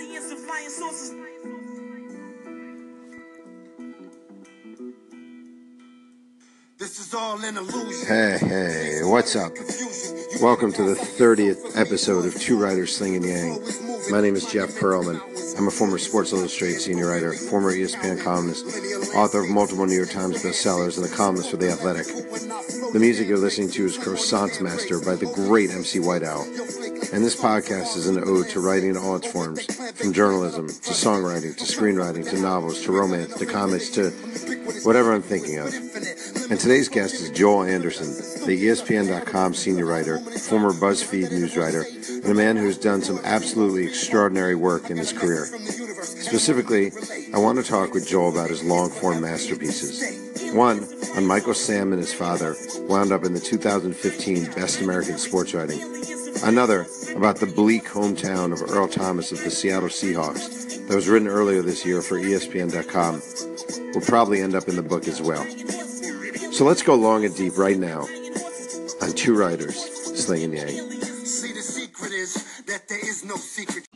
aliens and flying saucers. This is all an illusion. Hey, hey, what's up? Welcome to the 30th episode of Two Writers Slinging Yang. My name is Jeff Pearlman. I'm a former Sports Illustrated senior writer, former ESPN columnist, author of multiple New York Times bestsellers, and a columnist for The Athletic. The music you're listening to is Croissant's Master by the great MC White Owl. And this podcast is an ode to writing in all its forms, from journalism to songwriting to screenwriting to novels to romance to comics to whatever I'm thinking of. And today's guest is Joel Anderson, the ESPN.com senior writer, former BuzzFeed news writer, and a man who's done some absolutely extraordinary work in his career. Specifically, I want to talk with Joel about his long form masterpieces. One, on Michael Sam and his father, wound up in the 2015 Best American Sports Writing. Another, about the bleak hometown of Earl Thomas of the Seattle Seahawks, that was written earlier this year for ESPN.com, will probably end up in the book as well. So let's go long and deep right now on Two Writers, Slinging Yang. See, the secret is that there is no secret.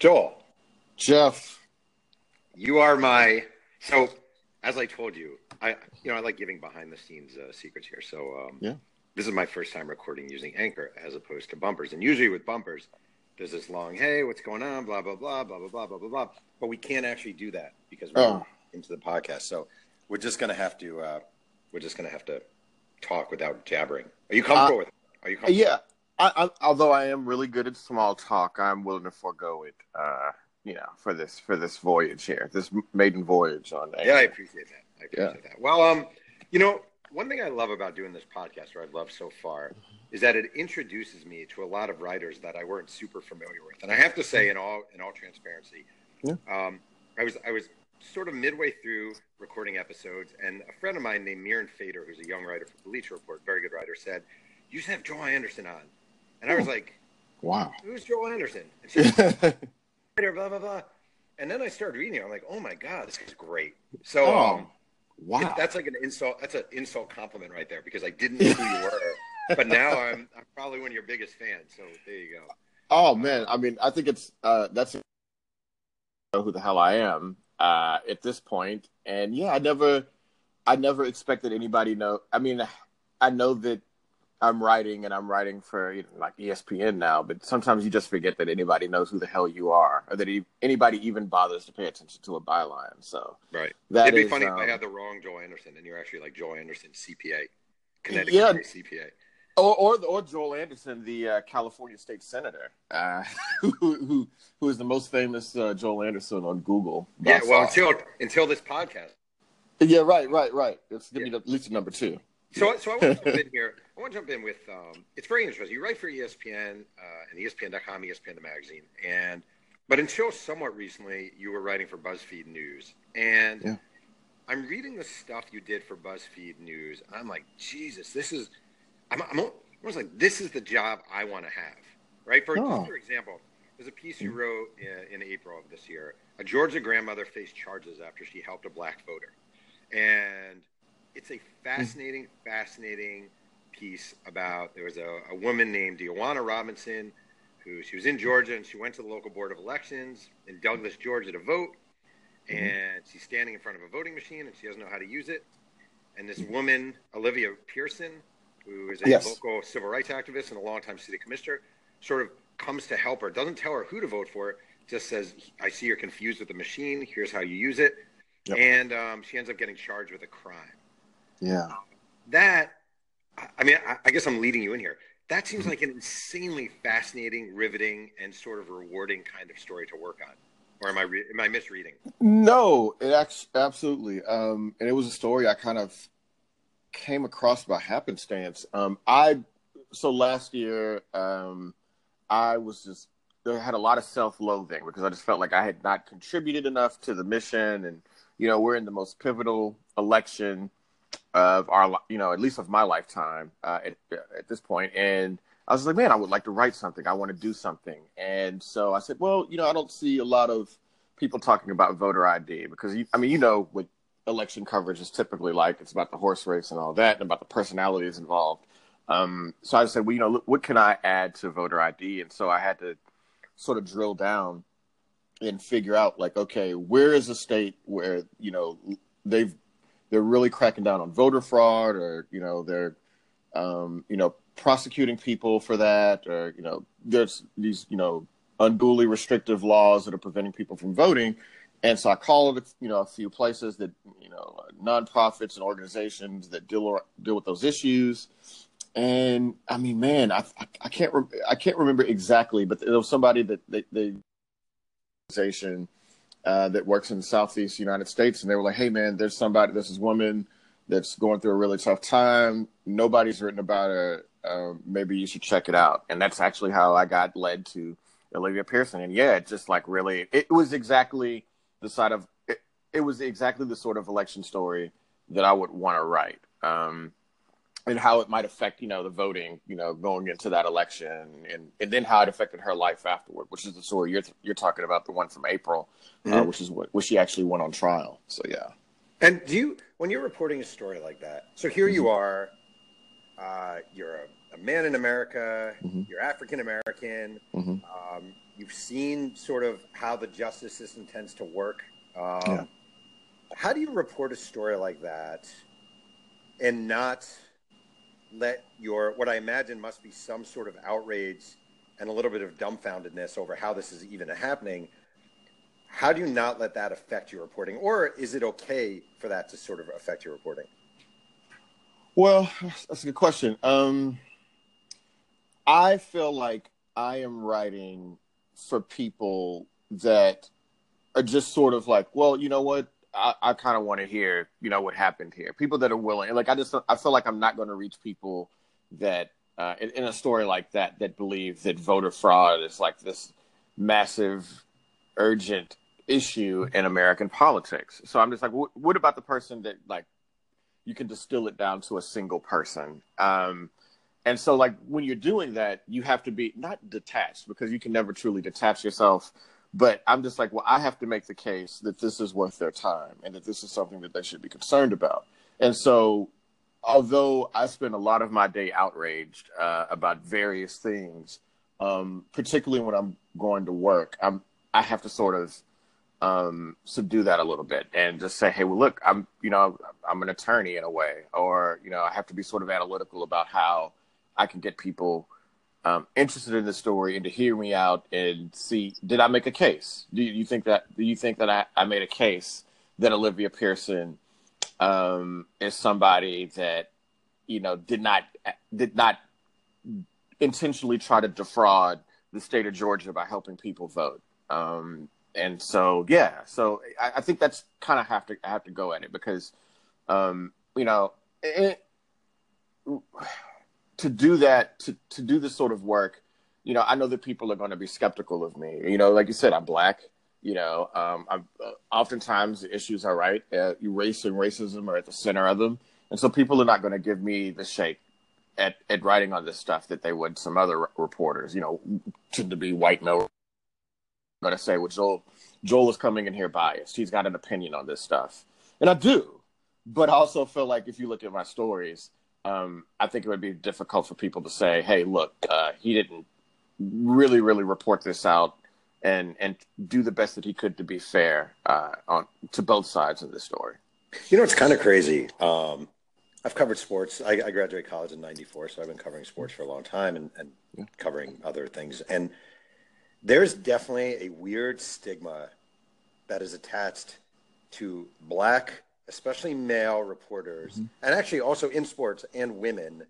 Joel, Jeff, you are my so. As I told you, I you know I like giving behind the scenes uh, secrets here. So um, Yeah. This is my first time recording using Anchor as opposed to bumpers. And usually with bumpers, there's this long, hey, what's going on, blah blah blah blah blah blah blah blah blah. But we can't actually do that because we're Oh. into the podcast. So we're just gonna have to uh, we're just gonna have to talk without jabbering. Are you comfortable with? It? Are you comfortable? yeah, I, I, although I am really good at small talk, I'm willing to forego it. Uh, you know, for this for this voyage here, this maiden voyage on. Yeah, I appreciate that. I appreciate that. Well, um, you know, one thing I love about doing this podcast, or I've loved so far, is that it introduces me to a lot of writers that I weren't super familiar with. And I have to say, in all in all transparency, Yeah. um, I was I was sort of midway through recording episodes, and a friend of mine named Mirin Fader, who's a young writer for Bleacher Report, very good writer, said, "You should have Joel Anderson on." And I was like, Wow. "Who's Joel Anderson?" And she's like, writer, blah blah blah. And then I started reading it. I'm like, oh my god, this is great. So oh, um, wow. it- that's like an insult. That's an insult compliment right there because I didn't know who you were, but now I'm I'm probably one of your biggest fans. So there you go. oh man, I mean, I think it's uh, that's who the hell I am uh, at this point, and yeah, I never, I never expected anybody know. I mean, I know that I'm writing and I'm writing for you know, like ESPN now, but sometimes you just forget that anybody knows who the hell you are, or that e- anybody even bothers to pay attention to a byline. So Right. that It'd be is, funny um, if I had the wrong Joel Anderson and you're actually like Joel Anderson CPA, Connecticut Yeah. CPA. or, or or Joel Anderson, the uh, California state senator, uh, who, who who is the most famous uh, Joel Anderson on Google. Yeah. Well, far. until until this podcast. yeah, right, right, right. It's gonna Yeah. be the, at least number two. So, so I want to jump in here. I want to jump in with. Um, it's very interesting. You write for ESPN uh, and ESPN.com, ESPN the magazine, and but until somewhat recently, you were writing for BuzzFeed News, and Yeah. I'm reading the stuff you did for BuzzFeed News. And I'm like, Jesus, this is. I'm, I'm almost like this is the job I want to have, right? For Oh. for example, there's a piece you wrote in, in April of this year. A Georgia grandmother faced charges after she helped a black voter, and it's a fascinating, fascinating piece about there was a, a woman named Dewana Robinson who she was in Georgia and she went to the local board of elections in Douglas, Georgia to vote. And she's standing in front of a voting machine and she doesn't know how to use it. And this woman, Olivia Pearson, who is a Yes. local civil rights activist and a longtime city commissioner, sort of comes to help her, doesn't tell her who to vote for, just says, I see you're confused with the machine. Here's how you use it. Yep. And um, she ends up getting charged with a crime Yeah. that I- I mean, I, I guess I'm leading you in here. That seems like an insanely fascinating, riveting, and sort of rewarding kind of story to work on. Or am I re- am I misreading? No, it actually absolutely. Um, and it was a story I kind of came across by happenstance. Um, I so last year, um, I was just I had a lot of self-loathing because I just felt like I had not contributed enough to the mission, and you know we're in the most pivotal election of our, you know, at least of my lifetime uh, at, at this point, and I was like, man, I would like to write something. I want to do something. And so I said, well, you know, I don't see a lot of people talking about voter ID because, you, I mean, you know, what election coverage is typically like. It's about the horse race and all that and about the personalities involved. Um, so I said, well, you know, what can I add to voter ID? And so I had to sort of drill down and figure out, like, okay, where is a state where you know they've they're really cracking down on voter fraud, or you know they're um, you know prosecuting people for that, or you know there's these you know unduly restrictive laws that are preventing people from voting. And so I called, you know, a few places that, you know, nonprofits and organizations that deal or, deal with those issues. And I mean, man, I I can't re- I can't remember exactly, but there was somebody that they, they organization uh, that works in the southeast United States, and they were like, "Hey, man, there's somebody, there's this woman that's going through a really tough time. Nobody's written about her. Um, maybe you should check it out." And that's actually how I got led to Olivia Pearson. And yeah, it just like really, it was exactly the side of it, it was exactly the sort of election story that I would want to write. Um, and how it might affect, you know, the voting, you know, going into that election, and and then how it affected her life afterward, which is the story you're you're talking about, the one from April, uh, mm-hmm. uh, which is what which she actually went on trial. So yeah. And do you, when you're reporting a story like that, so here mm-hmm. you are, uh, you're a a man in America, mm-hmm. you're African American, mm-hmm. um, you've seen sort of how the justice system tends to work. Um, yeah. How do you report a story like that and not let your, what I imagine must be some sort of outrage and a little bit of dumbfoundedness over how this is even happening? How do you not let that affect your reporting? Or is it okay for that to sort of affect your reporting? Well, that's a good question. Um, I feel like I am writing for people that are just sort of like, well, you know what? I, I kind of want to hear, you know, what happened here. People that are willing, like, I just, I feel like I'm not going to reach people that, uh, in, in, a story like that, that believe that voter fraud is like this massive, urgent issue in American politics. So I'm just like, what, what about the person that, like, you can distill it down to a single person? Um, and so, like, when you're doing that, you have to be not detached because you can never truly detach yourself. But I'm just like, well, I have to make the case that this is worth their time and that this is something that they should be concerned about. And so, although I spend a lot of my day outraged uh, about various things, um, particularly when I'm going to work, I'm I have to sort of um, subdue that a little bit and just say, hey, well, look, I'm you know I'm an attorney in a way, or you know I have to be sort of analytical about how I can get people um, interested in the story and to hear me out and see did I make a case? Do you think that do you think that I, I made a case that Olivia Pearson um, is somebody that you know did not did not intentionally try to defraud the state of Georgia by helping people vote? Um, and so yeah, so I, I think that's kind of have to I have to go at it because um, you know. It, to do that, to, to do this sort of work, you know, I know that people are going to be skeptical of me. You know, like you said, I'm black. You know, um, I'm, uh, oftentimes the issues are right. Uh, race and racism are at the center of them, and so people are not going to give me the shake at, at writing on this stuff that they would some other reporters. You know, tend to be white male. Going to say, well, Joel, Joel is coming in here biased. He's got an opinion on this stuff, and I do. But I also feel like if you look at my stories, um, I think it would be difficult for people to say, "Hey, look, uh, he didn't really, really report this out and and do the best that he could to be fair uh, on to both sides of the story." You know, it's kind of crazy. Um, I've covered sports. I, I, graduated college in '94, so I've been covering sports for a long time and, and yeah. covering other things. And there's definitely a weird stigma that is attached to black especially male reporters, mm-hmm. and actually also in sports and women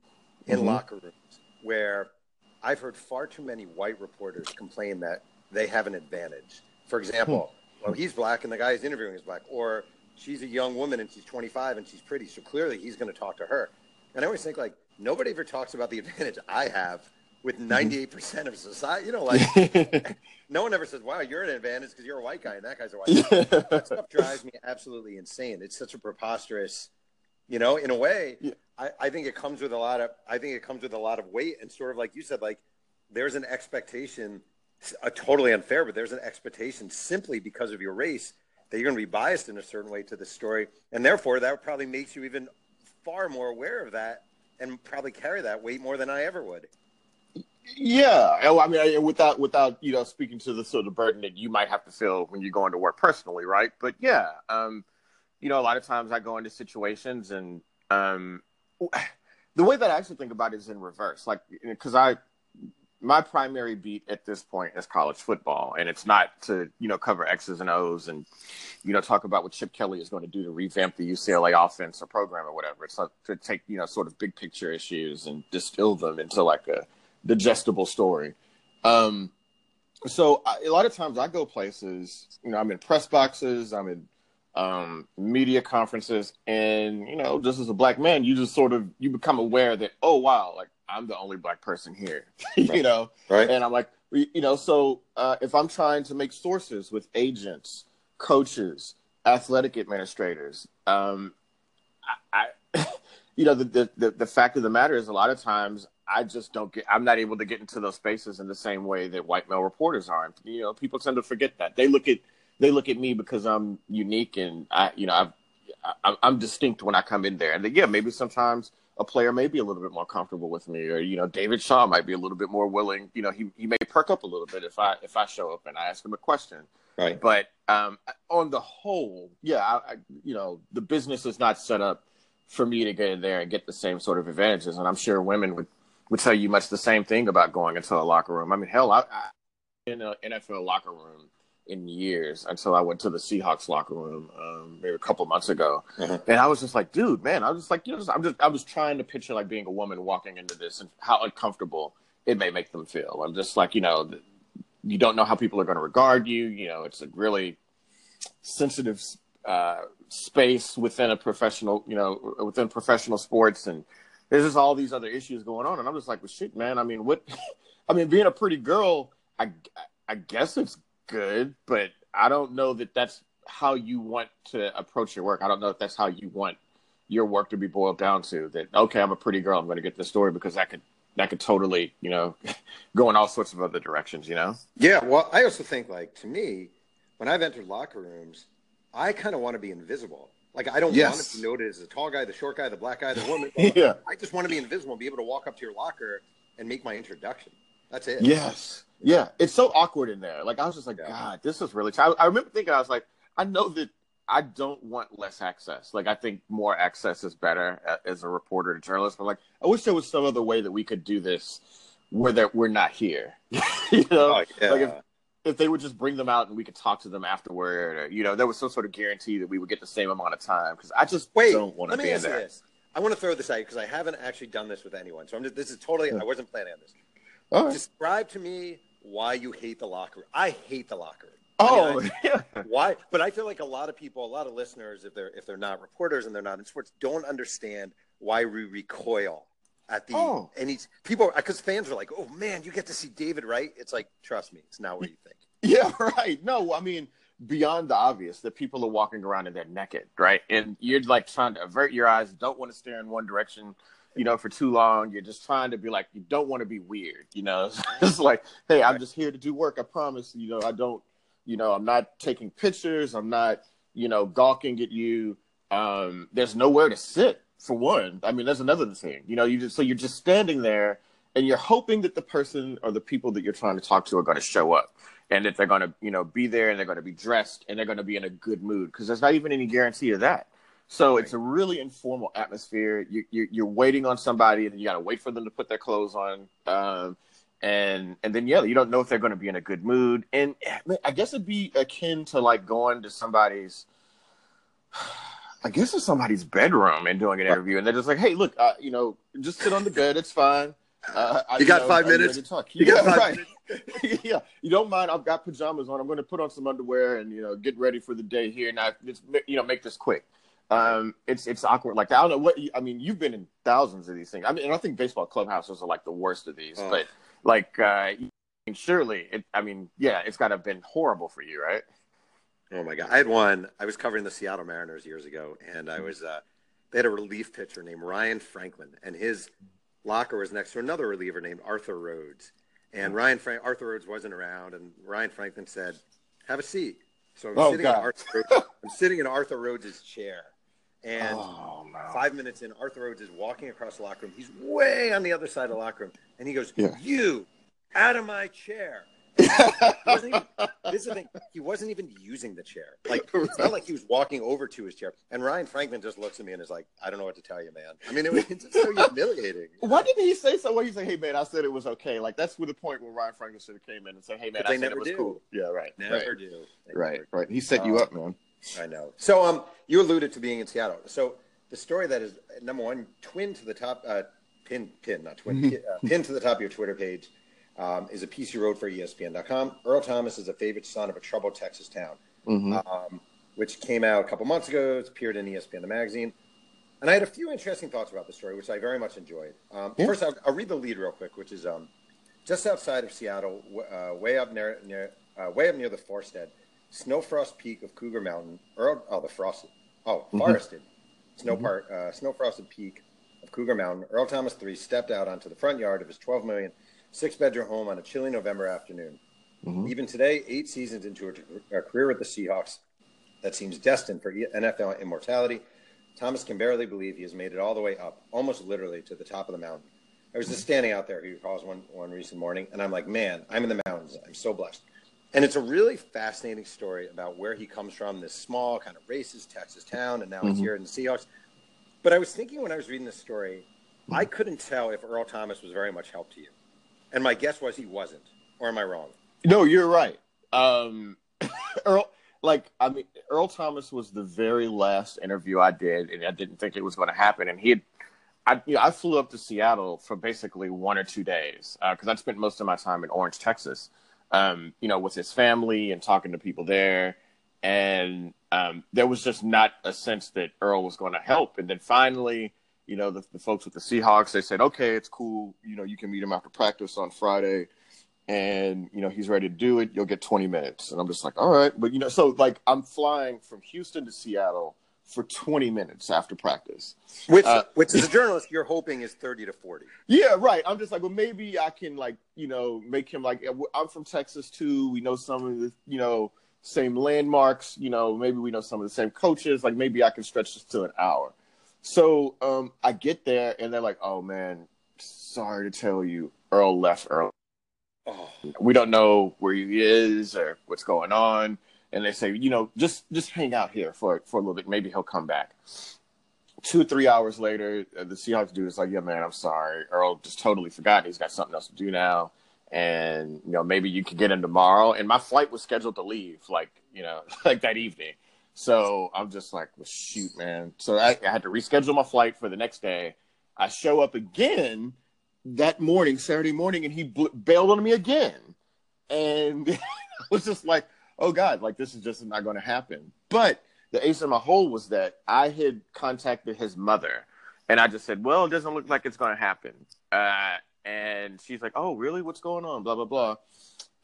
in mm-hmm. locker rooms, where I've heard far too many white reporters complain that they have an advantage. For example, hmm. well, he's black and the guy he's interviewing is black, or she's a young woman and she's 25 and she's pretty, so clearly he's going to talk to her. And I always think like nobody ever talks about the advantage I have with 98% mm-hmm. of society. You know, like no one ever says, wow, you're an advantage because you're a white guy and that guy's a white guy. that stuff drives me absolutely insane. It's such a preposterous, you know, in a way, yeah. I, I think it comes with a lot of, I think it comes with a lot of weight and sort of like you said, like there's an expectation, a totally unfair, but there's an expectation simply because of your race that you're going to be biased in a certain way to the story. And therefore that probably makes you even far more aware of that and probably carry that weight more than I ever would. Yeah, oh, I mean, without without you know speaking to the sort of burden that you might have to feel when you're going to work personally, right? But yeah, um, you know, a lot of times I go into situations and um, the way that I actually think about it is in reverse, like because I my primary beat at this point is college football, and it's not to you know cover X's and O's and you know talk about what Chip Kelly is going to do to revamp the UCLA offense or program or whatever. It's like to take you know sort of big picture issues and distill them into like a digestible story. Um, so I, a lot of times I go places, you know, I'm in press boxes, I'm in um, media conferences, and you know, just as a black man, you just sort of you become aware that oh wow, like I'm the only black person here, you know, right? And I'm like, you know, so uh, if I'm trying to make sources with agents, coaches, athletic administrators, um, I, I you know, the, the the fact of the matter is, a lot of times I just don't get. I'm not able to get into those spaces in the same way that white male reporters are. And, you know, people tend to forget that they look at they look at me because I'm unique and I, you know, I've, I, I'm distinct when I come in there. And yeah, maybe sometimes a player may be a little bit more comfortable with me, or you know, David Shaw might be a little bit more willing. You know, he he may perk up a little bit if I if I show up and I ask him a question. Right. But um, on the whole, yeah, I, I, you know, the business is not set up for me to get in there and get the same sort of advantages. And I'm sure women would would tell you much the same thing about going into a locker room. I mean, hell, I, I in an NFL locker room in years until I went to the Seahawks locker room um, maybe a couple months ago, mm-hmm. and I was just like, dude, man, I was just like, you know, I'm just I was trying to picture like being a woman walking into this and how uncomfortable it may make them feel. I'm just like, you know, you don't know how people are going to regard you. You know, it's a really sensitive uh, space within a professional, you know, within professional sports and there's just all these other issues going on, and I'm just like, well, shit, man. I mean, what? I mean, being a pretty girl, I I guess it's good, but I don't know that that's how you want to approach your work. I don't know if that's how you want your work to be boiled down to. That okay, I'm a pretty girl, I'm going to get this story because that could that could totally, you know, go in all sorts of other directions. You know? Yeah. Well, I also think like to me, when I've entered locker rooms, I kind of want to be invisible. Like I don't yes. want to be noted as the tall guy, the short guy, the black guy, the woman. yeah. I just want to be invisible and be able to walk up to your locker and make my introduction. That's it. Yes. Yeah. It's so awkward in there. Like I was just like, yeah. God, this is really. T-. I, I remember thinking, I was like, I know that I don't want less access. Like I think more access is better uh, as a reporter and journalist. But like, I wish there was some other way that we could do this where that we're not here. you know, oh, yeah. like if, if they would just bring them out and we could talk to them afterward, or you know, there was some sort of guarantee that we would get the same amount of time. Because I just Wait, don't want to be in there. This. I want to throw this out because I haven't actually done this with anyone. So I'm just this is totally. I wasn't planning on this. Right. Describe to me why you hate the locker room. I hate the locker room. Oh, I mean, I, yeah. why? But I feel like a lot of people, a lot of listeners, if they're if they're not reporters and they're not in sports, don't understand why we recoil at the oh. and he's people because fans are like, oh man, you get to see David Wright. It's like, trust me, it's not what you think. Yeah, right. No, I mean, beyond the obvious that people are walking around and they're naked, right? And you're like trying to avert your eyes, don't want to stare in one direction, you know, for too long. You're just trying to be like, you don't want to be weird, you know? it's like, hey, I'm just here to do work. I promise, you know, I don't, you know, I'm not taking pictures. I'm not, you know, gawking at you. Um, there's nowhere to sit for one. I mean, that's another thing, you know, you just, so you're just standing there and you're hoping that the person or the people that you're trying to talk to are going to show up and that they're going to you know be there and they're going to be dressed and they're going to be in a good mood because there's not even any guarantee of that so right. it's a really informal atmosphere you, you, you're waiting on somebody and you got to wait for them to put their clothes on um, and and then yeah you don't know if they're going to be in a good mood and i guess it'd be akin to like going to somebody's I guess it's somebody's bedroom and doing an interview, and they're just like, "Hey, look, uh, you know, just sit on the bed. It's fine. Uh, you, got know, five minutes. to You, you got five right. minutes. yeah, you don't mind. I've got pajamas on. I'm going to put on some underwear and you know get ready for the day here. Now, just you know, make this quick. Um, it's it's awkward like that. I don't know what I mean. You've been in thousands of these things. I mean, and I think baseball clubhouses are like the worst of these. Oh. But like, uh, surely, it, I mean, yeah, it's got to have been horrible for you, right? Oh my god, I had one. I was covering the Seattle Mariners years ago, and I was uh, they had a relief pitcher named Ryan Franklin, and his locker was next to another reliever named Arthur Rhodes. And Ryan Frank- Arthur Rhodes wasn't around, and Ryan Franklin said, "Have a seat." So I'm oh, sitting in Arthur Rhodes, I'm sitting in Arthur Rhodes' chair, And Oh, no. five minutes in, Arthur Rhodes is walking across the locker room. He's way on the other side of the locker room, and he goes, Yeah. "You out of my chair." He wasn't even, this is the thing. He wasn't even using the chair. Like it's not like he was walking over to his chair. And Ryan Franklin just looks at me and is like, "I don't know what to tell you, man." I mean, it was it's just so humiliating. Why didn't he say so? Why he say, "Hey man, I said it was okay"? Like that's where the point where Ryan Franklin should have came in and said, "Hey man, I they said never it was do. cool." Yeah, right. Never right. do. They Right, never right. He set you Um, up, man. I know. So, um, you alluded to being in Seattle. So, the story that is number one, twin to the top, uh, pin, pin, not twin, pin, uh, pin to the top of your Twitter page, um, is a piece you wrote for ESPN.com. Earl Thomas is a favorite son of a troubled Texas town, hmm um, which came out a couple months ago. It's appeared in ESPN the magazine. And I had a few interesting thoughts about the story, which I very much enjoyed. Um, Yeah. First, I'll, I'll read the lead real quick, which is um, just outside of Seattle, uh, way up near, near uh, way up near the Forstead, Snowfrost Peak of Cougar Mountain. Earl, oh, the frosted, oh, Mhm. forested, snow part, uh, snow frosted peak of Cougar Mountain. Earl Thomas III stepped out onto the front yard of his 12 million six bedroom home on a chilly November afternoon. Mhm. Even today, eight seasons into a, career with the Seahawks that seems destined for NFL immortality, Thomas can barely believe he has made it all the way up, almost literally to the top of the mountain. I was just standing out there, he recalls one, one recent morning, and I'm like, man, I'm in the mountains. I'm so blessed. And it's a really fascinating story about where he comes from, this small, kind of racist Texas town, and now he's Mhm. here in the Seahawks. But I was thinking when I was reading this story, I couldn't tell if Earl Thomas was very much help to you. And my guess was he wasn't. Or am I wrong? No, you're right. Um, Earl, like, I mean, Earl Thomas was the very last interview I did, and I didn't think it was going to happen. And he had, I, you know, I flew up to Seattle for basically one or two days because I'd spent most of my time in Orange, Texas, um, you know, with his family and talking to people there. And um, there was just not a sense that Earl was going to help. And then finally, you know, the, the folks with the Seahawks, they said, okay, it's cool. You know, you can meet him after practice on Friday. And you know he's ready to do it. You'll get 20 minutes. And i'm just like all right. But you know so like i'm flying from houston to seattle for 20 minutes after practice. Which, Uh, which as a journalist, you're hoping is 30 to 40. yeah right. I'm just like well maybe i can like you know make him like i'm from texas too. We know some of the you know same landmarks. You know maybe we know some of the same coaches. Like maybe i can stretch this to an hour so um i get there and they're like oh man sorry to tell you earl left early. Oh, we don't know where he is or what's going on. And they say you know just just hang out here for for a little bit. Maybe he'll come back. Two three hours later uh, the seahawks dude is like yeah man i'm sorry. Earl just totally forgot. He's got something else to do now. And you know maybe you can get him tomorrow. And my flight was scheduled to leave like you know like that evening so i'm just like well, shoot man so I, I had to reschedule my flight for the next day i show up again that morning, Saturday morning, and he bl- bailed on me again. And I was just like, oh God, like this is just not going to happen. But the ace in my hole was that I had contacted his mother and I just said, well, it doesn't look like it's going to happen. Uh, and she's like, oh, really? What's going on? Blah, blah, blah.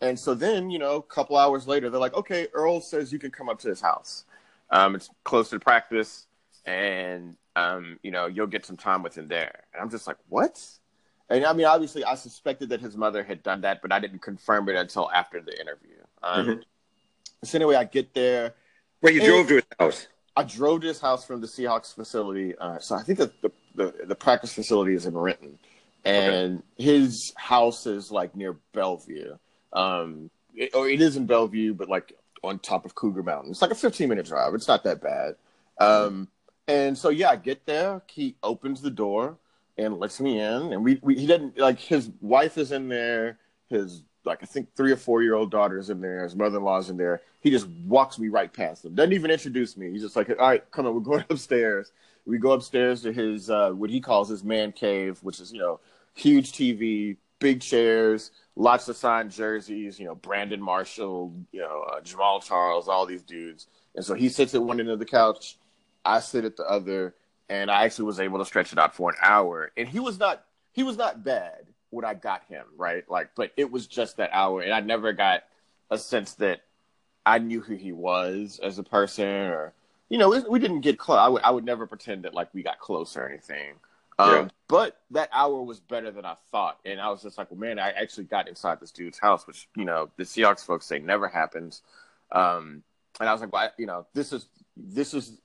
And so then, you know, a couple hours later, they're like, okay, Earl says you can come up to his house. Um, it's close to practice and, um, you know, you'll get some time with him there. And I'm just like, what? And I mean, obviously, I suspected that his mother had done that, but I didn't confirm it until after the interview. Um, Mhm. So anyway, I get there. wait, you drove to his house. I drove to his house from the Seahawks facility. Uh, so I think that the, the the practice facility is in Renton, and his house is like near Bellevue. Um, it, or it is in Bellevue, but like on top of Cougar Mountain. It's like a 15 minute drive. It's not that bad. Um, and so yeah, I get there. He opens the door and lets me in, and we, we he didn't like his wife is in there. His like I think three or four year old daughter is in there. His mother in law's in there. He just walks me right past them. Doesn't even introduce me. He's just like, all right, come on, we're going upstairs. We go upstairs to his uh, what he calls his man cave, which is you know huge TV, big chairs, lots of signed jerseys. You know Brandon Marshall, you know uh, Jamaal Charles, all these dudes. And so he sits at one end of the couch. I sit at the other, and I actually was able to stretch it out for an hour. And he was not he was not bad when I got him right, like, but it was just that hour, and I never got a sense that I knew who he was as a person, or you know, we didn't get close. I would I would never pretend that like we got close or anything. Um, Yeah. But that hour was better than I thought, and I was just like, well, man, I actually got inside this dude's house, which you know the Seahawks folks say never happens. Um, and I was like, well, I, you know, this is this is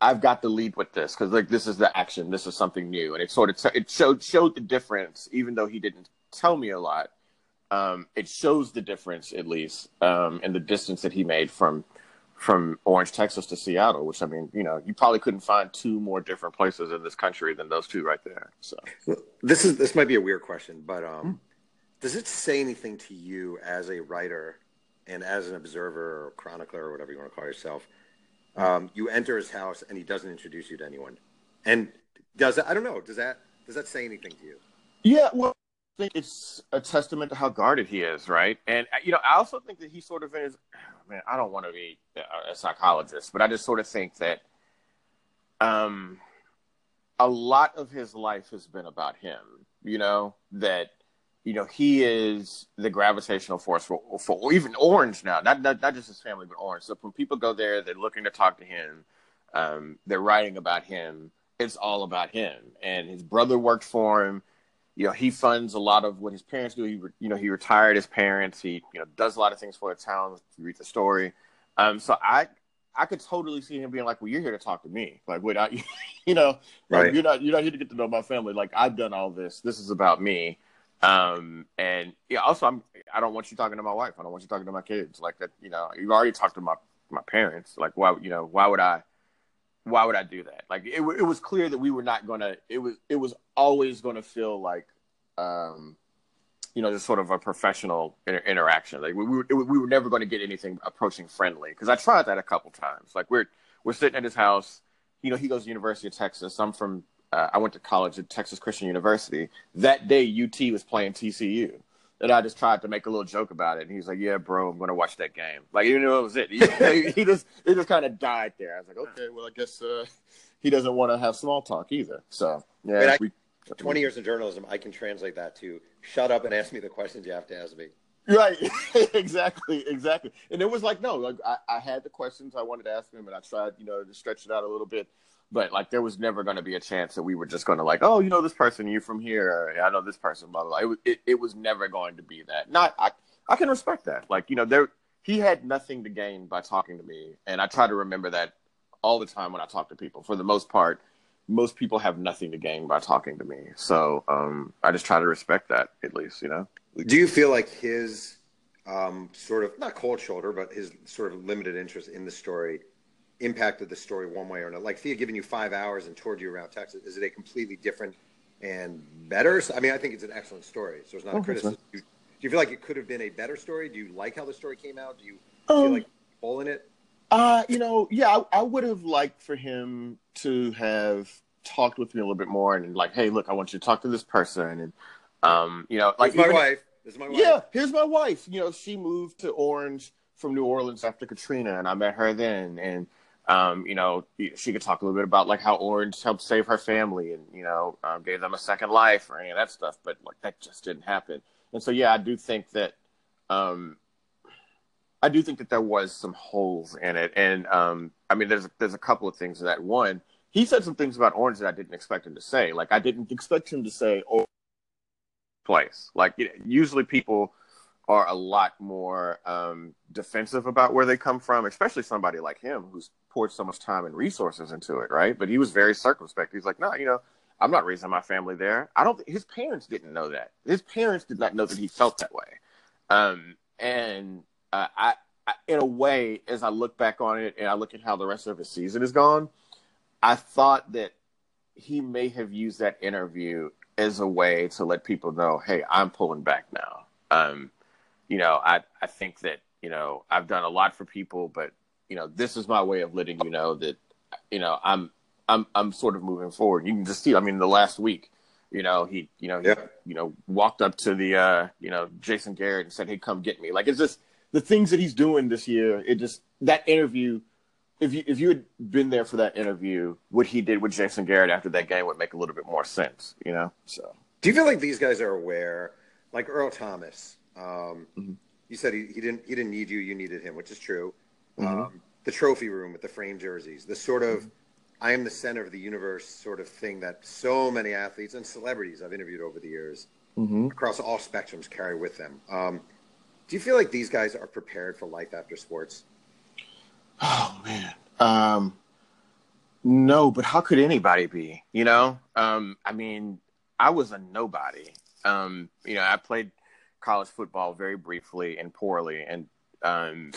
I've got the lead with this because like this is the action, this is something new, and it sort of t- it showed showed the difference, even though he didn't tell me a lot. Um, it shows the difference at least um, in the distance that he made from from Orange, Texas to Seattle, which I mean, you know, you probably couldn't find two more different places in this country than those two right there. So this is this might be a weird question, but um, hmm. does it say anything to you as a writer and as an observer or chronicler or whatever you want to call yourself? Um, you enter his house and he doesn't introduce you to anyone, and does that? I don't know. Does that does that say anything to you? Yeah, well, think it's a testament to how guarded he is, right? And you know, I also think that he sort of is. Man, I don't want to be a psychologist, but I just sort of think that um, a lot of his life has been about him. You know that you know he is the gravitational force for for even Orange now, not not, not just his family, but Orange. So when people go there, they're looking to talk to him. Um, they're writing about him. It's all about him, and his brother worked for him you know he funds a lot of what his parents do. He you know he retired his parents. He you know does a lot of things for the town. You read the story. Um, so I I could totally see him being like, well, you're here to talk to me. Like, without you know, like, right. you're not you're not here to get to know my family. Like I've done all this. This is about me. Um, and yeah, also I'm I don't want you talking to my wife. I don't want you talking to my kids. Like that. You know, you've already talked to my my parents. Like why you know why would I why would I do that? Like it, it was clear that we were not to. It was it was always to feel like, um, you know, just sort of a professional inter- interaction. Like we, we were, we were never to get anything approaching friendly. Because I tried that a couple times. Like we're we're sitting at his house. You know, he goes to University of Texas. I'm from. Uh, I went to college at Texas Christian University. That day, UT was playing TCU that I just tried to make a little joke about it. And he's like, "Yeah, bro, I'm going to watch that game." Like, you know, it was it. He, he just it just kind of died there. I was like, "Okay, well, I guess uh, he doesn't want to have small talk either." So yeah, I, we, twenty years in journalism, I can translate that to "shut up and ask me the questions you have to ask me." Right, exactly, exactly. And it was like, no, like I, I had the questions I wanted to ask him, and I tried, you know, to stretch it out a little bit but like there was never going to be a chance that we were just going to like oh you know this person you from here i know this person blah blah, blah. It, was, it, it was never going to be that. Not i i can respect that. Like you know there he had nothing to gain by talking to me and i try to remember that all the time when i talk to people. For the most part most people have nothing to gain by talking to me. So um i just try to respect that at least you know? Do you feel like his um sort of not cold shoulder but his sort of limited interest in the story impacted the story one way or another? Like Thea giving you five hours and toured you around Texas, is it a completely different and better? I mean, I think it's an excellent story, so it's not oh, a criticism. Do you, do you, feel like it could have been a better story? Do you like how the story came out? Do you um, feel like hole in it? Uh, you know, yeah, I, I would have liked for him to have talked with me a little bit more and like, hey, look, I want you to talk to this person, and um, you know, like my wife. This is my wife. Yeah, here's my wife. You know, she moved to Orange from New Orleans after Katrina, and I met her then, and um, you know, she could talk a little bit about like how Orange helped save her family and you know um, gave them a second life or any of that stuff. But like that just didn't happen. And so yeah, I do think that um, I do think that there was some holes in it. And um, I mean, there's there's a couple of things that one he said some things about Orange that I didn't expect him to say. Like I didn't expect him to say oh place. Like you know, usually people are a lot more um, defensive about where they come from, especially somebody like him who's poured so much time and resources into it, right? But he was very circumspect. He's like, no, you know, I'm not raising my family there. I don't. His parents didn't know that. His parents did not know that he felt that way. Um, and uh, I, I, in a way, as I look back on it and I look at how the rest of his season is gone, I thought that he may have used that interview as a way to let people know, hey, I'm pulling back now. Um, you know, I I think that you know I've done a lot for people, but you know, this is my way of letting you know that you know I'm I'm I'm sort of moving forward. You can just see. I mean, the last week, you know, he you know he, yeah. you know walked up to the uh, you know Jason Garrett and said, "Hey, come get me." Like it's just the things that he's doing this year. It just that interview. If you if you had been there for that interview, what he did with Jason Garrett after that game would make a little bit more sense, you know. So, do you feel like these guys are aware, like Earl Thomas? Um, mm-hmm. You said he, he didn't he didn't need you, you needed him, which is true. Mm-hmm. Um, the trophy room with the frame jerseys, the sort of mm-hmm. I am the center of the universe sort of thing that so many athletes and celebrities I've interviewed over the years mm-hmm. across all spectrums carry with them. Um, do you feel like these guys are prepared for life after sports? Oh man, um, No, but how could anybody be? You know, um, I mean, I was a nobody. Um, you know, I played college football very briefly and poorly, and um,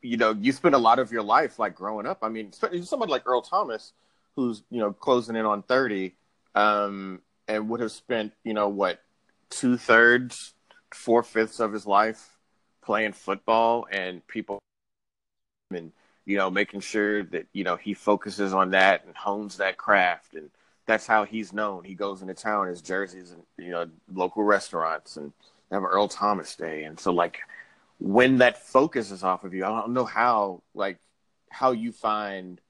you know, you spend a lot of your life like growing up. I mean, somebody like Earl Thomas, who's you know closing in on thirty, um, and would have spent you know what two thirds, four fifths of his life playing football, and people and you know making sure that you know he focuses on that and hones that craft and that's how he's known. He goes into town, his jerseys and you know local restaurants and have Earl Thomas day, and so like when that focus is off of you, I don't know how like how you find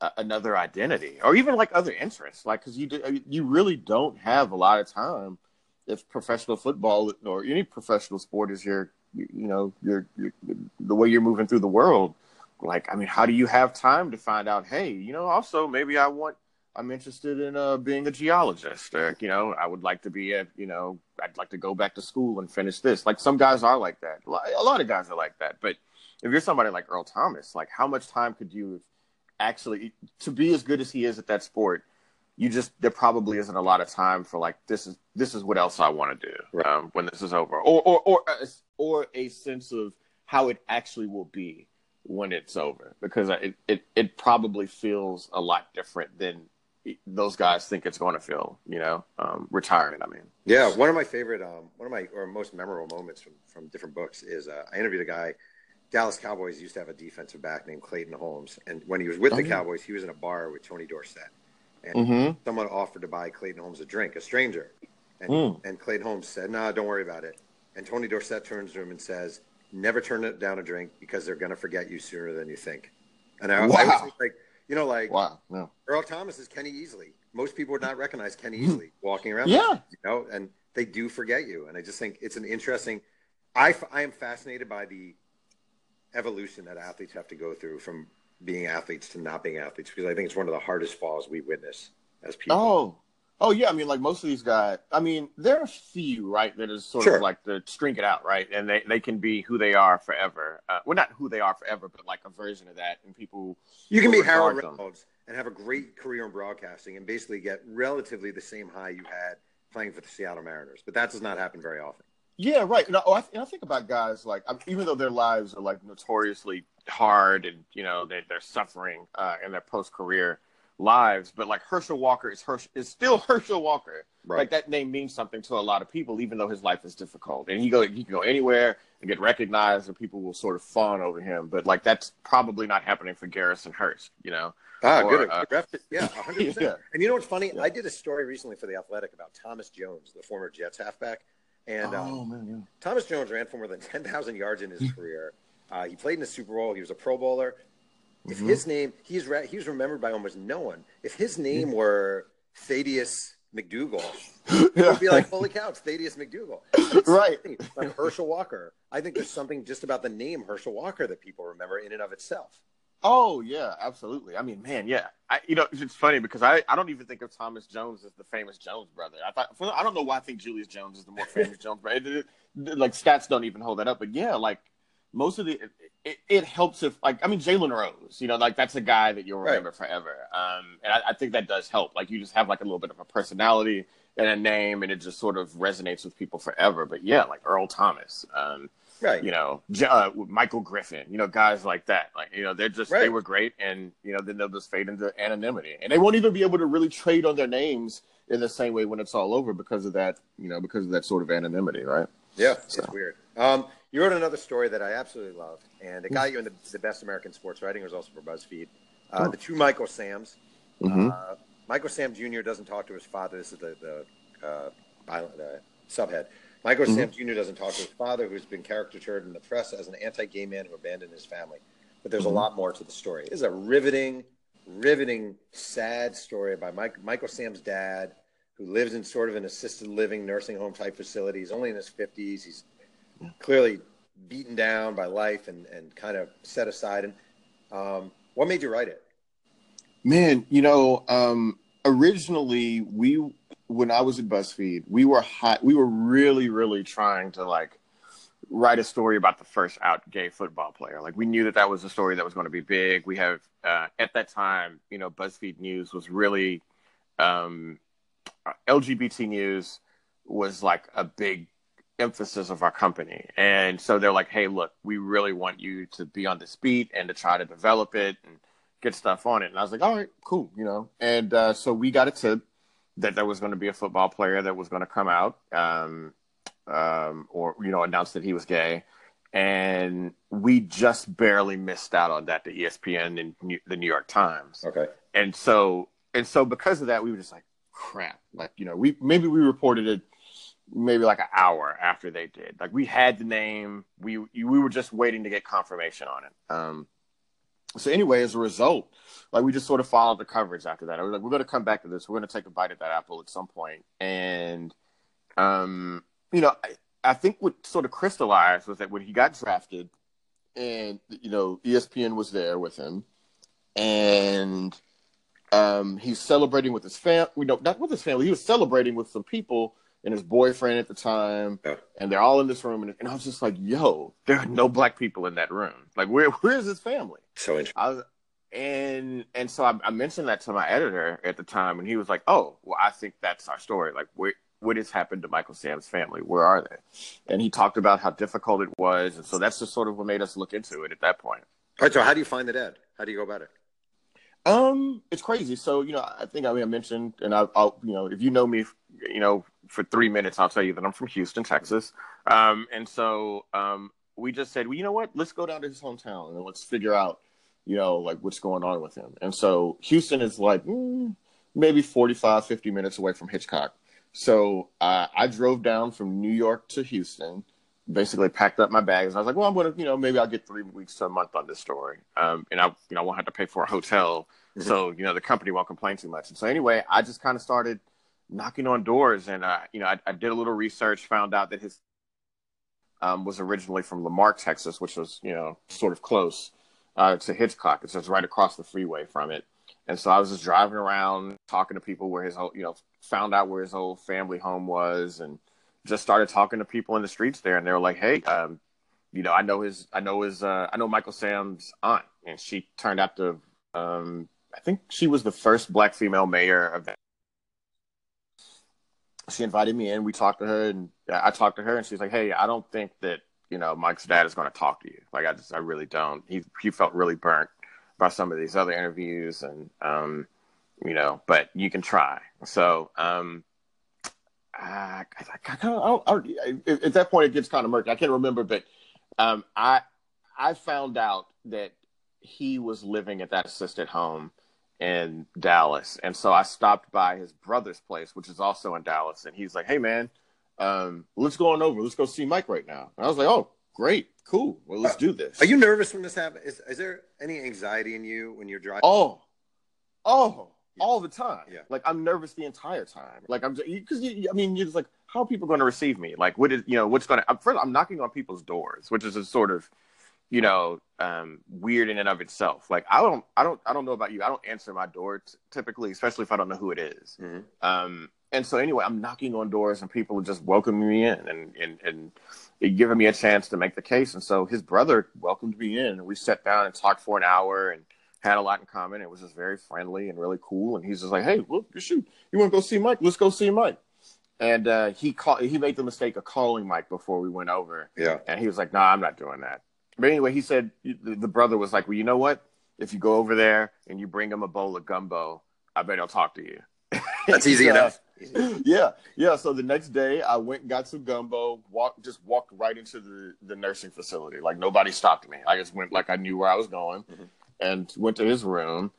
a- another identity or even like other interests, like because you do, you really don't have a lot of time if professional football or any professional sport is your you know your, your the way you're moving through the world. Like, I mean, how do you have time to find out? Hey, you know, also maybe I want I'm interested in uh, being a geologist. Or, you know, I would like to be a, you know, I'd like to go back to school and finish this. Like some guys are like that. A lot of guys are like that. But if you're somebody like Earl Thomas, like how much time could you actually to be as good as he is at that sport? You just there probably isn't a lot of time for like this is this is what else I want to do right. um, when this is over, or or or uh, or a sense of how it actually will be when it's over because it, it, it probably feels a lot different than those guys think it's going to feel, you know, um, retiring. I mean, yeah, one of my favorite, um, one of my or most memorable moments from from different books is uh, I interviewed a guy. Dallas Cowboys used to have a defensive back named Clayton Holmes, and when he was with oh, the yeah. Cowboys, he was in a bar with Tony Dorsett, and mm-hmm. someone offered to buy Clayton Holmes a drink, a stranger, and, mm. and Clayton Holmes said, "Nah, don't worry about it." And Tony Dorsett turns to him and says, "Never turn it down a drink because they're going to forget you sooner than you think." And I, wow. I was like you know, like wow, no. Earl Thomas is Kenny Easley. Most people would not recognize Kenny hmm. Easley walking around. Yeah, you know, and they do forget you. And I just think it's an interesting. I I am fascinated by the evolution that athletes have to go through from being athletes to not being athletes because I think it's one of the hardest falls we witness as people. Oh, Oh yeah, I mean, like most of these guys. I mean, there are a few, right, that is sort sure. of like the string it out, right, and they, they can be who they are forever. Uh, well, not who they are forever, but like a version of that, and people. You can be Harold Reynolds and have a great career in broadcasting, and basically get relatively the same high you had playing for the Seattle Mariners, but that does not happen very often. Yeah, right. And I, oh, I, and I think about guys like even though their lives are like notoriously hard, and you know they, they're suffering uh, in their post career lives, but like Herschel Walker is Herschel is still Herschel Walker. Right. Like that name means something to a lot of people, even though his life is difficult. And he go he can go anywhere and get recognized, and people will sort of fawn over him. But like that's probably not happening for Garrison Hearst, you know. Ah, or, good. Uh, yeah, 100%. yeah. And you know what's funny? Yeah. I did a story recently for The Athletic about Thomas Jones, the former Jets halfback. And oh, um, man, yeah. Thomas Jones ran for more than 10,000 yards in his career. Uh, he played in the Super Bowl. He was a Pro Bowler. If mm-hmm. his name, he's re- he was remembered by almost no one. If his name were Thaddeus McDougal, yeah. would be like, holy cow, it's Thaddeus McDougal. right. Like Herschel Walker. I think there's something just about the name Herschel Walker that people remember in and of itself. Oh yeah, absolutely. I mean, man, yeah. I, you know, it's funny because I, I don't even think of Thomas Jones as the famous Jones brother. I thought I don't know why I think Julius Jones is the more famous Jones brother. It, it, like stats don't even hold that up, but yeah, like most of the it, it helps if like I mean Jalen Rose, you know, like that's a guy that you'll remember right. forever. Um, and I, I, think that does help. Like you just have like a little bit of a personality and a name, and it just sort of resonates with people forever. But yeah, like Earl Thomas, um, right? You know, uh, Michael Griffin, you know, guys like that. Like you know, they're just right. they were great, and you know, then they'll just fade into anonymity, and they won't even be able to really trade on their names in the same way when it's all over because of that, you know, because of that sort of anonymity, right? Yeah, so. it's weird. Um, you wrote another story that I absolutely loved, and it got you in the best American sports writing. It was also for BuzzFeed. Uh, oh. The two Michael Sams. Mm-hmm. Uh, Michael Sam Jr. doesn't talk to his father. This is the, the, uh, the subhead. Michael mm-hmm. Sam Jr. doesn't talk to his father, who's been caricatured in the press as an anti-gay man who abandoned his family. But there's mm-hmm. a lot more to the story. It is a riveting, riveting, sad story about Mike, Michael Sam's dad, who lives in sort of an assisted living nursing home type facility. He's only in his 50s. He's clearly beaten down by life and, and kind of set aside. And um, what made you write it? Man, you know, um, originally we when I was at BuzzFeed, we were hot, we were really, really trying to like write a story about the first out gay football player. Like we knew that that was a story that was going to be big. We have uh, at that time, you know, BuzzFeed News was really um, LGBT news was like a big emphasis of our company. And so they're like, hey, look, we really want you to be on this beat and to try to develop it and get stuff on it. And I was like, all right, cool, you know. And uh, so we got a tip that there was going to be a football player that was going to come out um, um, or, you know, announce that he was gay. And we just barely missed out on that to ESPN and New- the New York Times. Okay. And so, and so because of that, we were just like, crap. Like, you know, we maybe we reported it maybe like an hour after they did. Like we had the name, we we were just waiting to get confirmation on it. Um, so anyway, as a result, like we just sort of followed the coverage after that. I was like, we're going to come back to this. We're going to take a bite at that apple at some point. And, um, you know, I, I think what sort of crystallized was that when he got drafted, and you know, ESPN was there with him, and um, he's celebrating with his family. You know, not with his family. He was celebrating with some people and his boyfriend at the time, Yeah. and they're all in this room. And, and I was just like, "Yo, there are no black people in that room. Like, where where's his family?" So interesting. I was, and and so I, I mentioned that to my editor at the time, and he was like, "Oh, well, I think that's our story. Like, where, what has happened to Michael Sam's family? Where are they?" And he talked about how difficult it was, and so that's just sort of what made us look into it at that point. All right. So how do you find the dad? How do you go about it? Um, it's crazy. So you know, I think I, mentioned, and I, I'll you know, if you know me, you know, for three minutes, I'll tell you that I'm from Houston, Texas. Um, and so um, we just said, well, you know what? Let's go down to his hometown and let's figure out, you know, like what's going on with him. And so Houston is like mm, maybe 45, 50 minutes away from Hitchcock. So uh, I drove down from New York to Houston, basically packed up my bags. I was like, well, I'm going to, you know, maybe I'll get three weeks to a month on this story. Um, and I, you know, I won't have to pay for a hotel. So, you know, the company won't complain too much. And so anyway, I just kind of started knocking on doors and, uh, you know, I, I did a little research, found out that his um, was originally from La Marque, Texas, which was, you know, sort of close uh, to Hitchcock. It's just right across the freeway from it. And so I was just driving around talking to people where his whole, you know, found out where his old family home was and just started talking to people in the streets there. And they were like, hey, um, you know, I know his, I know his, uh, I know Michael Sam's aunt. And she turned out to, um, I think she was the first black female mayor of that. She invited me in. We talked to her, and I talked to her, and she's like, "Hey, I don't think that you know Mike's dad is going to talk to you. Like, I just, I really don't. He he felt really burnt by some of these other interviews, and um, you know, but you can try. So, um, I, I, I at that point, it gets kind of murky. I can't remember, but um, I I found out that he was living at that assisted home in Dallas. And so I stopped by his brother's place, which is also in Dallas. And he's like, hey, man, um, let's go on over. Let's go see Mike right now. And I was like, oh, great. Cool. Well, let's do this. Are you nervous when this happens? Is, is there any anxiety in you when you're driving? Oh, oh, all the time. Yeah. Like I'm nervous the entire time. Like I'm because I mean you're just like how are people going to receive me? Like what is you know what's going to first I'm knocking on people's doors, which is a sort of you know um, weird in and of itself. Like I don't I don't I don't know about you. I don't answer my door t- typically, especially if I don't know who it is. Mhm. Um, and so anyway, I'm knocking on doors and people are just welcoming me in and, and, and giving me a chance to make the case. And so his brother welcomed me in and we sat down and talked for an hour and had a lot in common. It was just very friendly and really cool. And he's just like, Hey, look, shoot, you want to go see Mike? Let's go see Mike. And, uh, he called, he made the mistake of calling Mike before we went over. Yeah. And he was like, nah, I'm not doing that. But anyway, he said, the, the brother was like, well, you know what? If you go over there and you bring him a bowl of gumbo, I bet he'll talk to you. That's easy So, enough. yeah, yeah. So the next day, I went and got some gumbo. Walked, just walked right into the the nursing facility. Like nobody stopped me. I just went like I knew where I was going, Mhm. and went to his room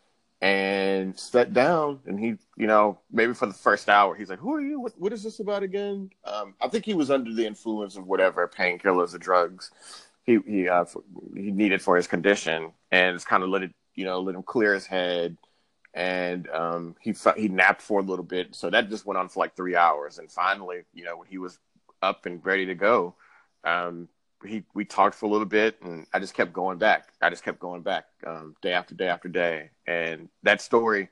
and sat down. And he, you know, maybe for the first hour, he's like, "Who are you? What, what is this about again?" Um, I think he was under the influence of whatever painkillers or drugs he he uh, he needed for his condition, and it's kind of let it, you know, let him clear his head and um, he he napped for a little bit. So that just went on for like three hours, and finally, you know, when he was up and ready to go, um, he we talked for a little bit, and I just kept going back. I just kept going back um, day after day after day, and that story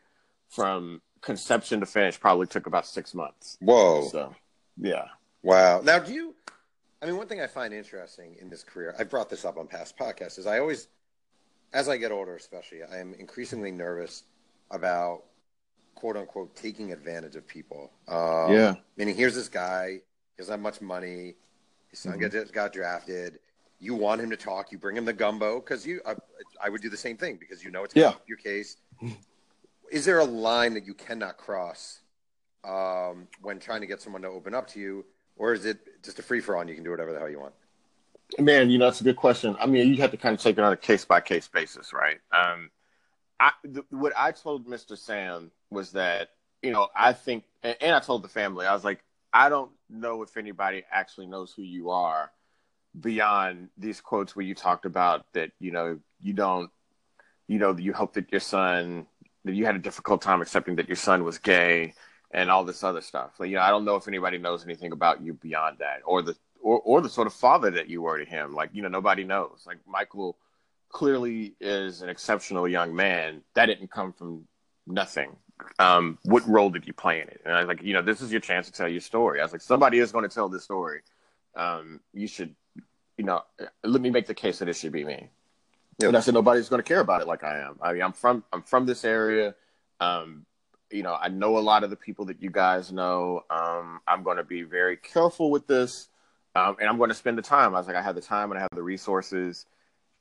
from conception to finish probably took about six months. Whoa. So, yeah. Wow. Now, do you I mean, one thing I find interesting in this career, I've brought this up on past podcasts, is I always, as I get older, especially, I am increasingly nervous about quote unquote taking advantage of people. Um, Yeah. Meaning, here's this guy, he doesn't have much money, his son Mhm. gets got drafted. You want him to talk, you bring him the gumbo because you, I, I would do the same thing because you know it's Yeah. your case. Is there a line that you cannot cross um, when trying to get someone to open up to you, or is it just a free for all and you can do whatever the hell you want? Man, you know, that's a good question. I mean, you have to kind of take it on a case by case basis, right? Um, I, th- what I told Mr. Sam was that, you know, I think, and, and I told the family, I was like, I don't know if anybody actually knows who you are beyond these quotes where you talked about that, you know, you don't, you know, you hope that your son, that you had a difficult time accepting that your son was gay and all this other stuff. Like, you know, I don't know if anybody knows anything about you beyond that or the, or, or the sort of father that you were to him. Like, you know, nobody knows. Like Michael clearly is an exceptional young man. That didn't come from nothing. Um, what role did you play in it? And I was like, you know, this is your chance to tell your story. I was like, somebody is going to tell this story. Um, you should, you know, let me make the case that it should be me. And I said, nobody's going to care about it like I am. I mean, I'm from, I'm from this area. Um, you know, I know a lot of the people that you guys know. Um, I'm going to be very careful with this. Um, and I'm going to spend the time. I was like, I have the time and I have the resources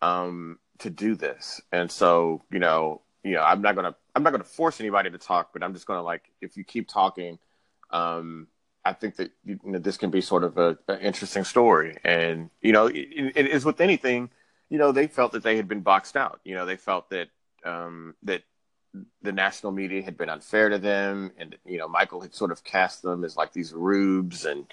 um, to do this. And so, you know, you know, I'm not gonna, I'm not gonna force anybody to talk, but I'm just gonna like, if you keep talking, um, I think that you know, this can be sort of a, an interesting story. And you know, it, it is with anything, you know, they felt that they had been boxed out. You know, they felt that um, that the national media had been unfair to them, and you know, Michael had sort of cast them as like these rubes and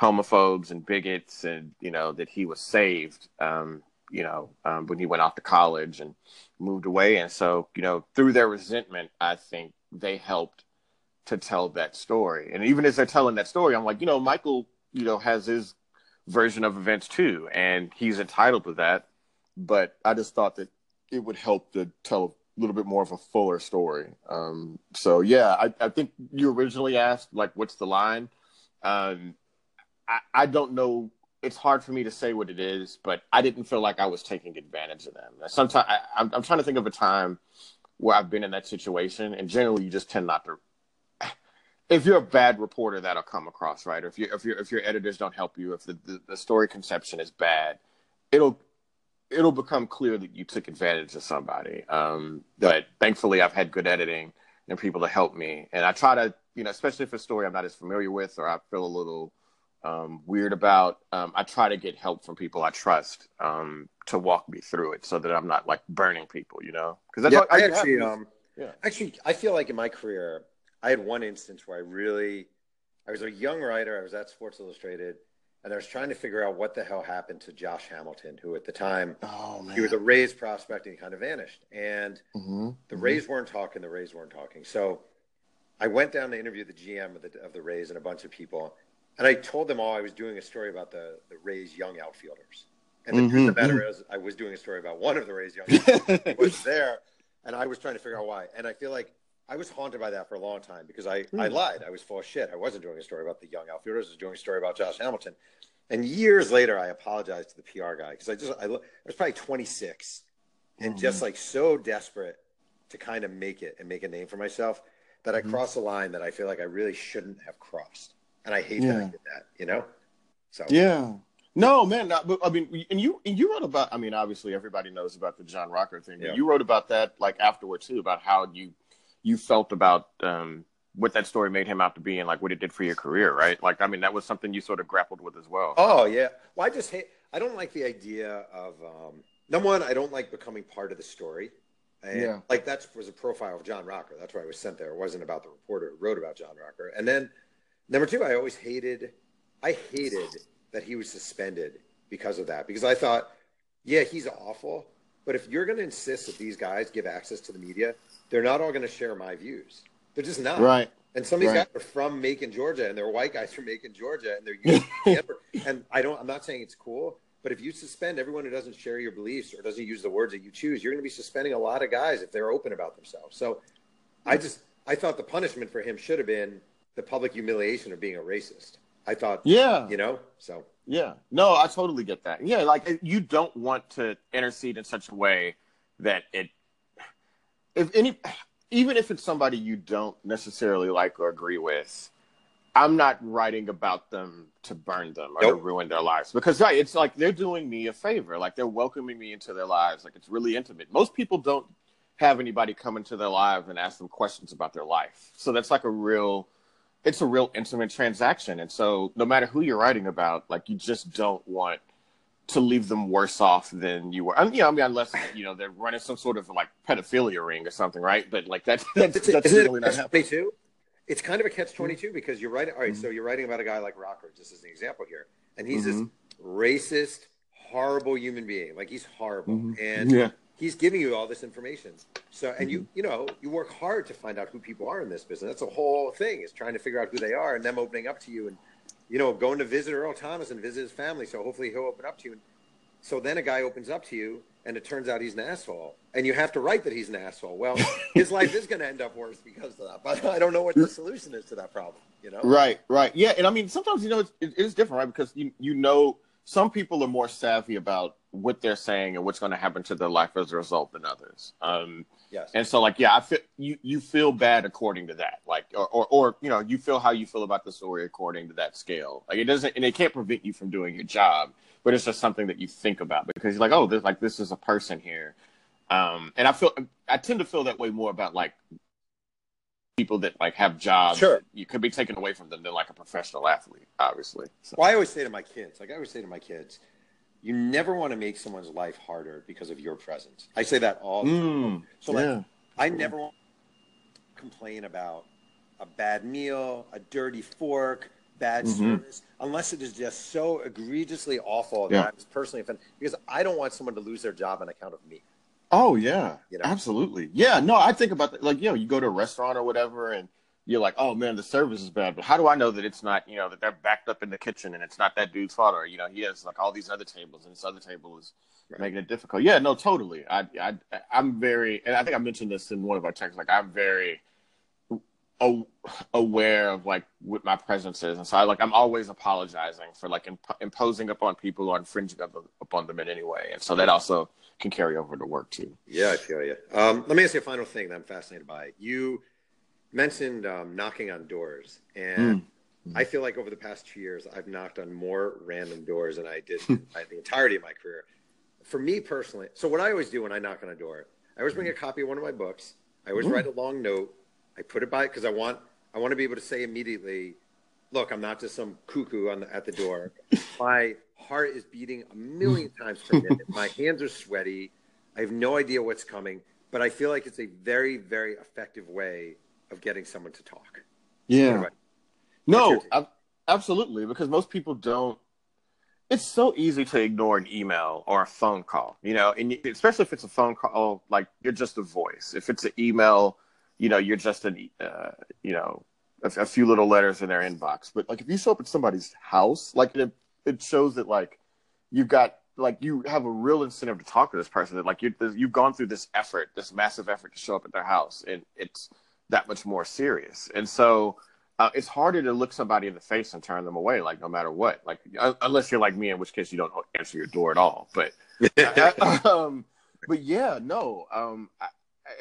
homophobes and bigots, and you know that he was saved. Um, you know, um, when he went off to college and moved away, and so you know, through their resentment, I think they helped to tell that story. And even as they're telling that story, I'm like, you know, Michael, you know, has his version of events too, and he's entitled to that. But I just thought that it would help to tell little bit more of a fuller story. Um, so yeah, I, I think you originally asked like, what's the line? Um, I, I don't know. It's hard for me to say what it is, but I didn't feel like I was taking advantage of them. Sometimes I, I'm, I'm trying to think of a time where I've been in that situation, and generally you just tend not to. If you're a bad reporter, that'll come across, right? Or if you if your if your editors don't help you, if the, the, the story conception is bad, it'll it'll become clear that you took advantage of somebody. Um, but thankfully, I've had good editing and people to help me, and I try to, you know, especially if a story I'm not as familiar with or I feel a little um, weird about, um, I try to get help from people I trust um, to walk me through it, so that I'm not like burning people, you know? Because that's yeah, I actually, um, yeah. actually, I feel like in my career, I had one instance where I really, I was a young writer. I was at Sports Illustrated, and I was trying to figure out what the hell happened to Josh Hamilton, who at the time oh he was a Rays prospect and he kind of vanished. And hmm the Rays weren't talking. The Rays weren't talking. So I went down to interview the GM of the of the Rays and a bunch of people, and I told them all I was doing a story about the the Rays young outfielders. And the truth of the Mhm, matter is, I was doing a story about one of the Rays young he was there, and I was trying to figure out why. And I feel like I was haunted by that for a long time because I, I Hmm. lied. I was full of shit. I wasn't doing a story about the young outfielders. I was doing a story about Josh Hamilton. And years later, I apologized to the PR guy because I just I, I was probably 26 and Mhm. just like so desperate to kind of make it and make a name for myself that I Mhm. crossed a line that I feel like I really shouldn't have crossed. And I hate that I did that, you know? So Yeah. No, man. Not, but I mean, and you and you wrote about. I mean, obviously, everybody knows about the John Rocker thing. but Yeah. You wrote about that like afterward too, about how you you felt about um, what that story made him out to be, and like what it did for your career, right? Like, I mean, that was something you sort of grappled with as well. Oh yeah. Well, I just hate. I don't like the idea of um, number one. I don't like becoming part of the story. And, Yeah. Like that was a profile of John Rocker. That's why I was sent there. It wasn't about the reporter who wrote about John Rocker. And then number two, I always hated. I hated that he was suspended because of that. Because I thought, yeah, he's awful. But if you're going to insist that these guys give access to the media, they're not all going to share my views. They're just not. Right. And some of these Right. guys are from Macon, Georgia, and they're white guys from Macon, Georgia, and they're Denver. And I don't. I'm not saying it's cool, but if you suspend everyone who doesn't share your beliefs or doesn't use the words that you choose, you're going to be suspending a lot of guys if they're open about themselves. So, I just I thought the punishment for him should have been the public humiliation of being a racist. I thought, Yeah. you know. So Yeah. No, I totally get that. Yeah, like you don't want to intercede in such a way that it if any even if it's somebody you don't necessarily like or agree with, I'm not writing about them to burn them or nope. to ruin their lives because right, it's like they're doing me a favor. Like they're welcoming me into their lives. Like it's really intimate. Most people don't have anybody come into their lives and ask them questions about their life. So that's like a real it's a real intimate transaction. And so no matter who you're writing about, like you just don't want to leave them worse off than you were. I mean, you know, I mean, unless you know they're running some sort of like pedophilia ring or something, right? But like that's that's, that's really not happening. Too? It's kind of a catch twenty two because you're writing. All right, mm-hmm. so you're writing about a guy like Rockford, just as an example here, and he's mm-hmm. this racist, horrible human being. Like he's horrible, mm-hmm. and yeah he's giving you all this information. So, and you, mm-hmm. you know, you work hard to find out who people are in this business. That's a whole thing is trying to figure out who they are and them opening up to you and, you know, going to visit Earl Thomas and visit his family. So hopefully he'll open up to you. And so then a guy opens up to you and it turns out he's an asshole and you have to write that he's an asshole. Well, his life is going to end up worse because of that, but I don't know what the solution is to that problem, you know? Right, right. Yeah. And I mean, sometimes, you know, it's, it's different, right? Because you, you know, some people are more savvy about what they're saying and what's going to happen to their life as a result than others. Um, yes. And so, like, yeah, I feel you you feel bad according to that, like, or, or, or you know, you feel how you feel about the story according to that scale. Like, it doesn't, and it can't prevent you from doing your job, but it's just something that you think about because you're like, oh, there's like this is a person here. Um, and I feel I tend to feel that way more about like people that like have jobs sure. you could be taken away from them than like a professional athlete obviously so. well i always say to my kids like i always say to my kids you never want to make someone's life harder because of your presence i say that all the time mm, so like yeah. i never want to complain about a bad meal a dirty fork bad mm-hmm. service unless it is just so egregiously awful yeah. that i'm personally offended because i don't want someone to lose their job on account of me Oh yeah, you know? absolutely. Yeah, no, I think about that. Like, you know, you go to a restaurant or whatever, and you're like, oh man, the service is bad. But how do I know that it's not, you know, that they're backed up in the kitchen and it's not that dude's fault, or you know, he has like all these other tables and this other table is right. making it difficult. Yeah, no, totally. I, I, I'm very, and I think I mentioned this in one of our texts. Like, I'm very aware of like what my presence is, and so I like I'm always apologizing for like imp- imposing upon people or infringing upon them in any way, and so that also can carry over to work too. Yeah, I feel you. Um, let me ask you a final thing that I'm fascinated by. You mentioned um, knocking on doors, and mm. I feel like over the past two years, I've knocked on more random doors than I did the entirety of my career. For me personally, so what I always do when I knock on a door, I always bring a copy of one of my books. I always mm. write a long note. I put it by because I want I want to be able to say immediately, "Look, I'm not just some cuckoo on the, at the door. My heart is beating a million times per minute. My hands are sweaty. I have no idea what's coming, but I feel like it's a very, very effective way of getting someone to talk. Yeah. No, absolutely, because most people don't. It's so easy to ignore an email or a phone call, you know, and especially if it's a phone call, like you're just a voice. If it's an email, you know, you're just an, uh, you know, a, a, few little letters in their inbox. But like if you show up at somebody's house, like it, it shows that like you've got like you have a real incentive to talk to this person. That like you you've gone through this effort, this massive effort to show up at their house, and it's that much more serious. And so uh, it's harder to look somebody in the face and turn them away, like no matter what. Like unless you're like me, in which case you don't answer your door at all. But um, but yeah, no. Um, I,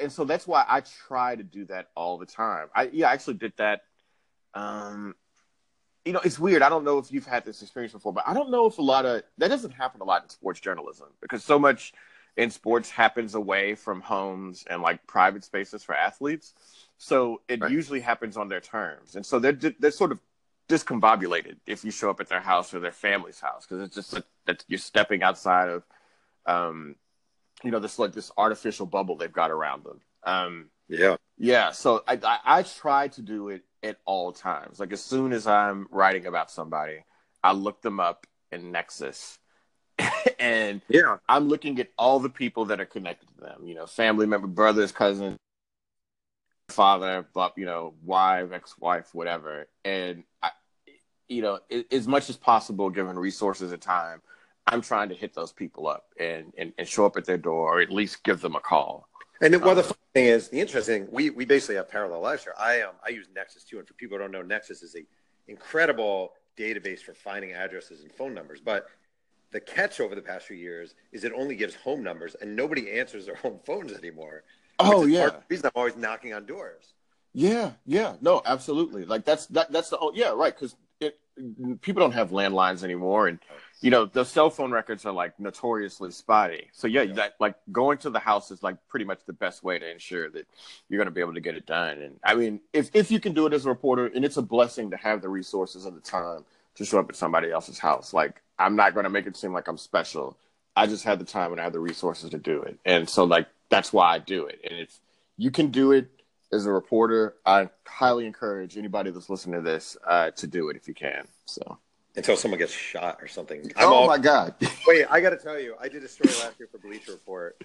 and so that's why I try to do that all the time. I yeah, I actually did that. Um, you know, it's weird. I don't know if you've had this experience before, but I don't know if a lot of that doesn't happen a lot in sports journalism because so much in sports happens away from homes and like private spaces for athletes. So it right. usually happens on their terms, and so they're they're sort of discombobulated if you show up at their house or their family's house because it's just that you're stepping outside of, um, you know, this like this artificial bubble they've got around them. Um, yeah, yeah. So I, I I try to do it at all times. Like as soon as I'm writing about somebody, I look them up in Nexus. and yeah, I'm looking at all the people that are connected to them, you know, family member, brothers, cousins, father, you know, wife, ex-wife, whatever. And I, you know, as much as possible, given resources and time, I'm trying to hit those people up and, and, and show up at their door or at least give them a call. And um, well, the funny thing is, the interesting we we basically have parallel lives here. I um I use Nexus too, and for people who don't know, Nexus is a incredible database for finding addresses and phone numbers. But the catch over the past few years is it only gives home numbers, and nobody answers their home phones anymore. Oh yeah, the reason I'm always knocking on doors. yeah, yeah. No, absolutely. Like that's that that's the oh yeah right because it people don't have landlines anymore, and you know the cell phone records are like notoriously spotty. So yeah, that like going to the house is like pretty much the best way to ensure that you're going to be able to get it done. And I mean, if if you can do it as a reporter, and it's a blessing to have the resources and the time to show up at somebody else's house. Like I'm not going to make it seem like I'm special. I just had the time and I had the resources to do it. And so like that's why I do it. And if you can do it as a reporter, I highly encourage anybody that's listening to this uh, to do it if you can. So. Until someone gets shot or something. I'm oh all- my God! Wait, I got to tell you, I did a story last year for Bleacher Report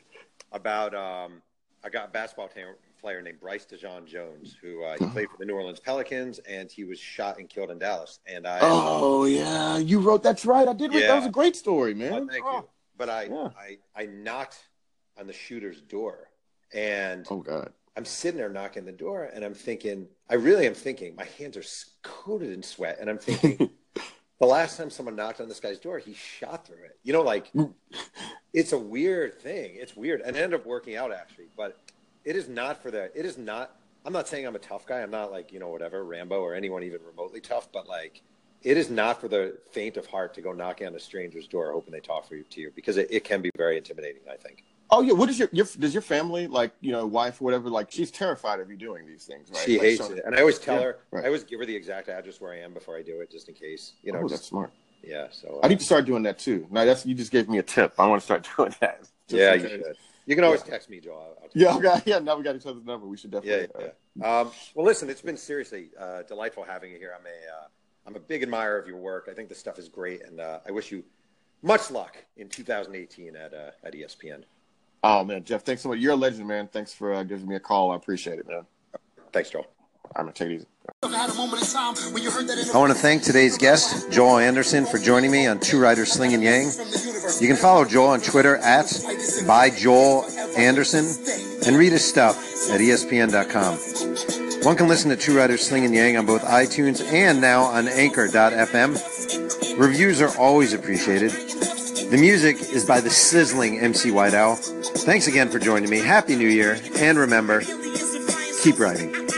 about um, I got a basketball ta- player named Bryce DeJean Jones, who uh, he played for the New Orleans Pelicans, and he was shot and killed in Dallas. And I, oh yeah, you wrote. That's right. I did. Read, That was a great story, Oh, man. thank oh. you. But I, Yeah. I, I knocked on the shooter's door, and Oh God. I'm sitting there knocking the door, and I'm thinking, I really am thinking, my hands are coated in sweat, and I'm thinking, the last time someone knocked on this guy's door, he shot through it. You know, like mm. it's a weird thing. It's weird, and it ended up working out actually. But it is not for the. It is not. I'm not saying I'm a tough guy. I'm not like you know whatever Rambo or anyone even remotely tough. But like, it is not for the faint of heart to go knocking on a stranger's door hoping they talk for you to you because it, it can be very intimidating. I think. Oh yeah. What is your, your does your family like you know wife or whatever like she's terrified of you doing these things right? She Like, hates so- it, and I always tell Yeah, her. right. I always give her the exact address where I am before I do it, just in case. You know, oh, that's smart. yeah. So I uh, need to start doing that too. Now that's you just gave me a tip. I want to start doing that. Just yeah, you should. You can always text me, Joe. I'll, I'll text Yeah. Okay. Yeah. Now we got each other's number. We should definitely. yeah. yeah. Um, well, listen, it's been seriously uh, delightful having you here. I'm a, uh, I'm a big admirer of your work. I think the stuff is great, and uh, I wish you much luck in 2018 at uh, at ESPN. Oh man, Jeff, thanks so much. You're a legend, man. Thanks for uh, giving me a call. I appreciate it, man. Thanks, Joel. I'm gonna take it easy. Had a moment in time when you heard that in I want to thank today's guest, Joel Anderson, for joining me on Two Writers Slinging Yang. You can follow Joel on Twitter at by Joel Anderson and read his stuff at ESPN.com. One can listen to Two Writers Slinging Yang on both iTunes and now on Anchor.fm. Reviews are always appreciated. The music is by the sizzling MC White Owl. Thanks again for joining me. Happy New Year, and remember, keep writing.